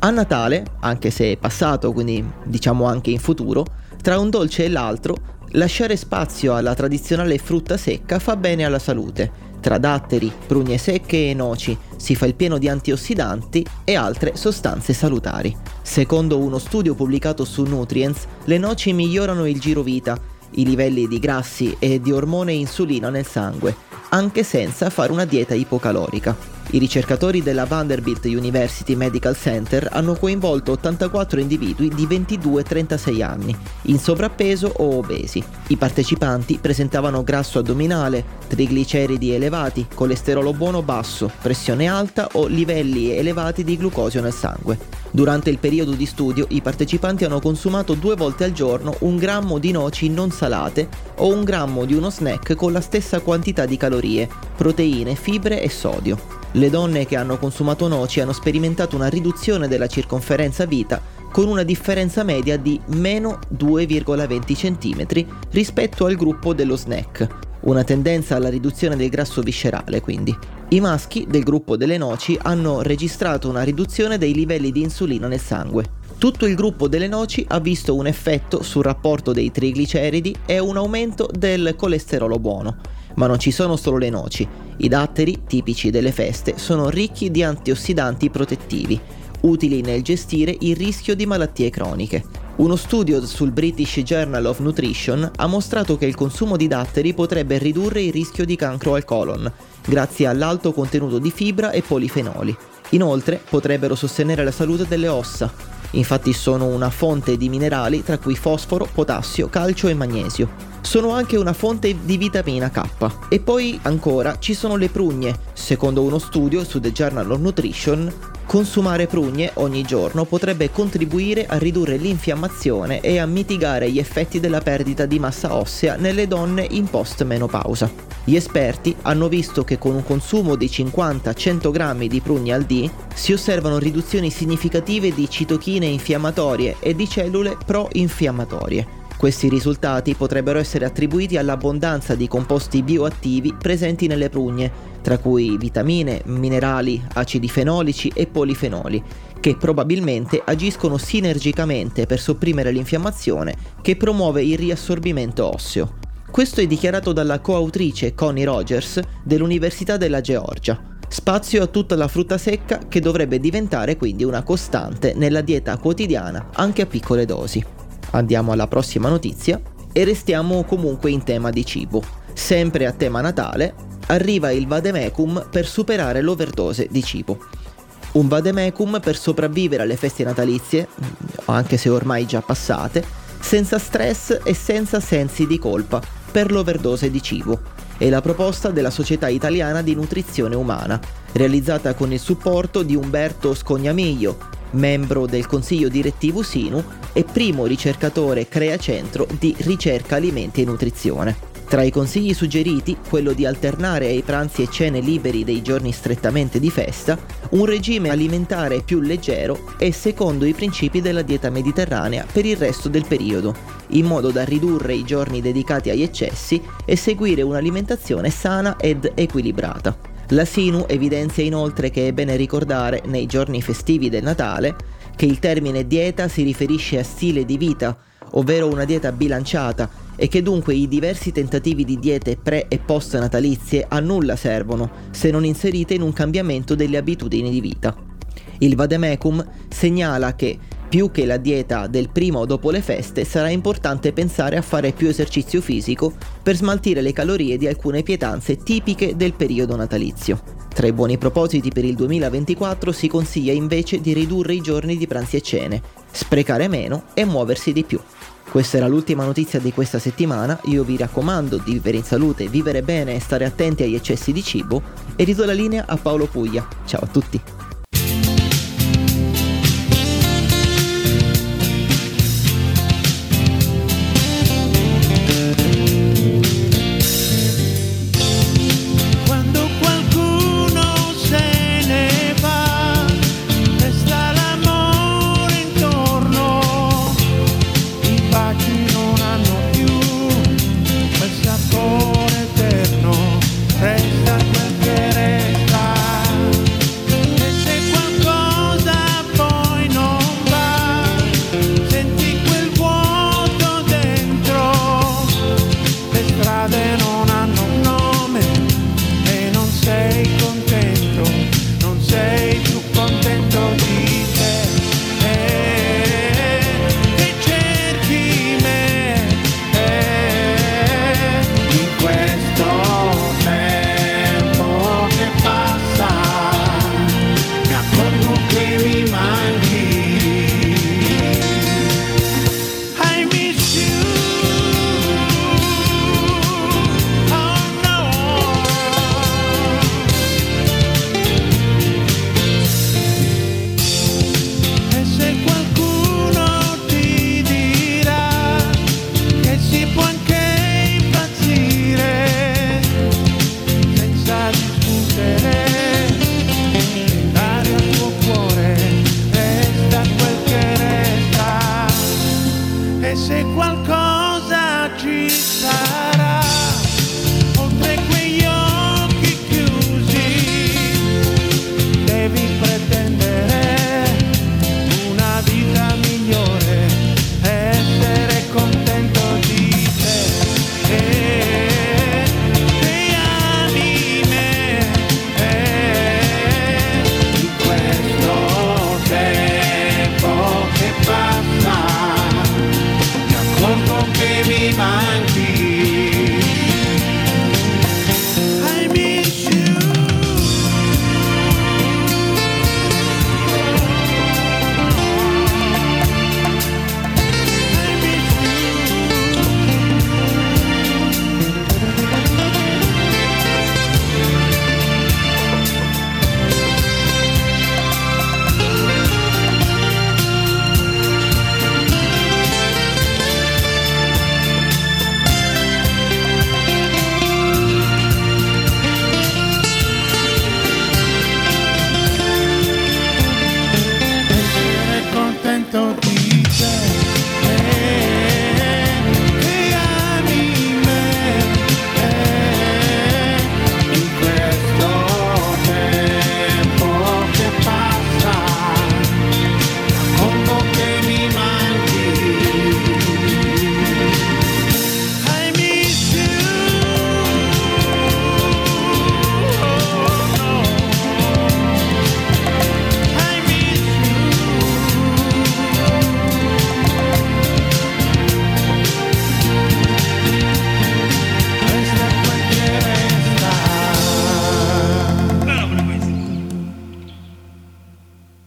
A Natale, anche se è passato, quindi diciamo anche in futuro, tra un dolce e l'altro, lasciare spazio alla tradizionale frutta secca fa bene alla salute. Tra datteri, prugne secche e noci si fa il pieno di antiossidanti e altre sostanze salutari. Secondo uno studio pubblicato su Nutrients, le noci migliorano il girovita i livelli di grassi e di ormone insulina nel sangue, anche senza fare una dieta ipocalorica. I ricercatori della Vanderbilt University Medical Center hanno coinvolto 84 individui di 22-36 anni, in sovrappeso o obesi. I partecipanti presentavano grasso addominale, trigliceridi elevati, colesterolo buono basso, pressione alta o livelli elevati di glucosio nel sangue. Durante il periodo di studio i partecipanti hanno consumato due volte al giorno un grammo di noci non salate o un grammo di uno snack con la stessa quantità di calorie, proteine, fibre e sodio. Le donne che hanno consumato noci hanno sperimentato una riduzione della circonferenza vita con una differenza media di meno 2,20 cm rispetto al gruppo dello snack, una tendenza alla riduzione del grasso viscerale quindi. I maschi del gruppo delle noci hanno registrato una riduzione dei livelli di insulina nel sangue. Tutto il gruppo delle noci ha visto un effetto sul rapporto dei trigliceridi e un aumento del colesterolo buono. Ma non ci sono solo le noci. I datteri, tipici delle feste, sono ricchi di antiossidanti protettivi, utili nel gestire il rischio di malattie croniche. Uno studio sul British Journal of Nutrition ha mostrato che il consumo di datteri potrebbe ridurre il rischio di cancro al colon, grazie all'alto contenuto di fibra e polifenoli. Inoltre potrebbero sostenere la salute delle ossa. Infatti sono una fonte di minerali tra cui fosforo, potassio, calcio e magnesio. Sono anche una fonte di vitamina K. E poi ancora ci sono le prugne. Secondo uno studio su The Journal of Nutrition, Consumare prugne ogni giorno potrebbe contribuire a ridurre l'infiammazione e a mitigare gli effetti della perdita di massa ossea nelle donne in post-menopausa. Gli esperti hanno visto che con un consumo di 50-100 grammi di prugne al dì si osservano riduzioni significative di citochine infiammatorie e di cellule pro-infiammatorie. Questi risultati potrebbero essere attribuiti all'abbondanza di composti bioattivi presenti nelle prugne, tra cui vitamine, minerali, acidi fenolici e polifenoli, che probabilmente agiscono sinergicamente per sopprimere l'infiammazione che promuove il riassorbimento osseo. Questo è dichiarato dalla coautrice Connie Rogers dell'Università della Georgia. Spazio a tutta la frutta secca che dovrebbe diventare quindi una costante nella dieta quotidiana anche a piccole dosi. Andiamo alla prossima notizia e restiamo comunque in tema di cibo. Sempre a tema Natale, arriva il vademecum per superare l'overdose di cibo. Un vademecum per sopravvivere alle feste natalizie, anche se ormai già passate, senza stress e senza sensi di colpa per l'overdose di cibo. È la proposta della Società Italiana di Nutrizione Umana, realizzata con il supporto di Umberto Scognamiglio, membro del consiglio direttivo SINU e primo ricercatore Crea Centro di ricerca alimenti e nutrizione. Tra i consigli suggeriti, quello di alternare ai pranzi e cene liberi dei giorni strettamente di festa, un regime alimentare più leggero e secondo i principi della dieta mediterranea per il resto del periodo, in modo da ridurre i giorni dedicati agli eccessi e seguire un'alimentazione sana ed equilibrata. La Sinu evidenzia inoltre che è bene ricordare nei giorni festivi del Natale che il termine dieta si riferisce a stile di vita, ovvero una dieta bilanciata e che dunque i diversi tentativi di diete pre e post natalizie a nulla servono se non inserite in un cambiamento delle abitudini di vita. Il Vademecum segnala che più che la dieta del prima o dopo le feste, sarà importante pensare a fare più esercizio fisico per smaltire le calorie di alcune pietanze tipiche del periodo natalizio. Tra i buoni propositi per il 2024 si consiglia invece di ridurre i giorni di pranzi e cene, sprecare meno e muoversi di più. Questa era l'ultima notizia di questa settimana, io vi raccomando di vivere in salute, vivere bene e stare attenti agli eccessi di cibo e ridò la linea a Paolo Puglia. Ciao a tutti!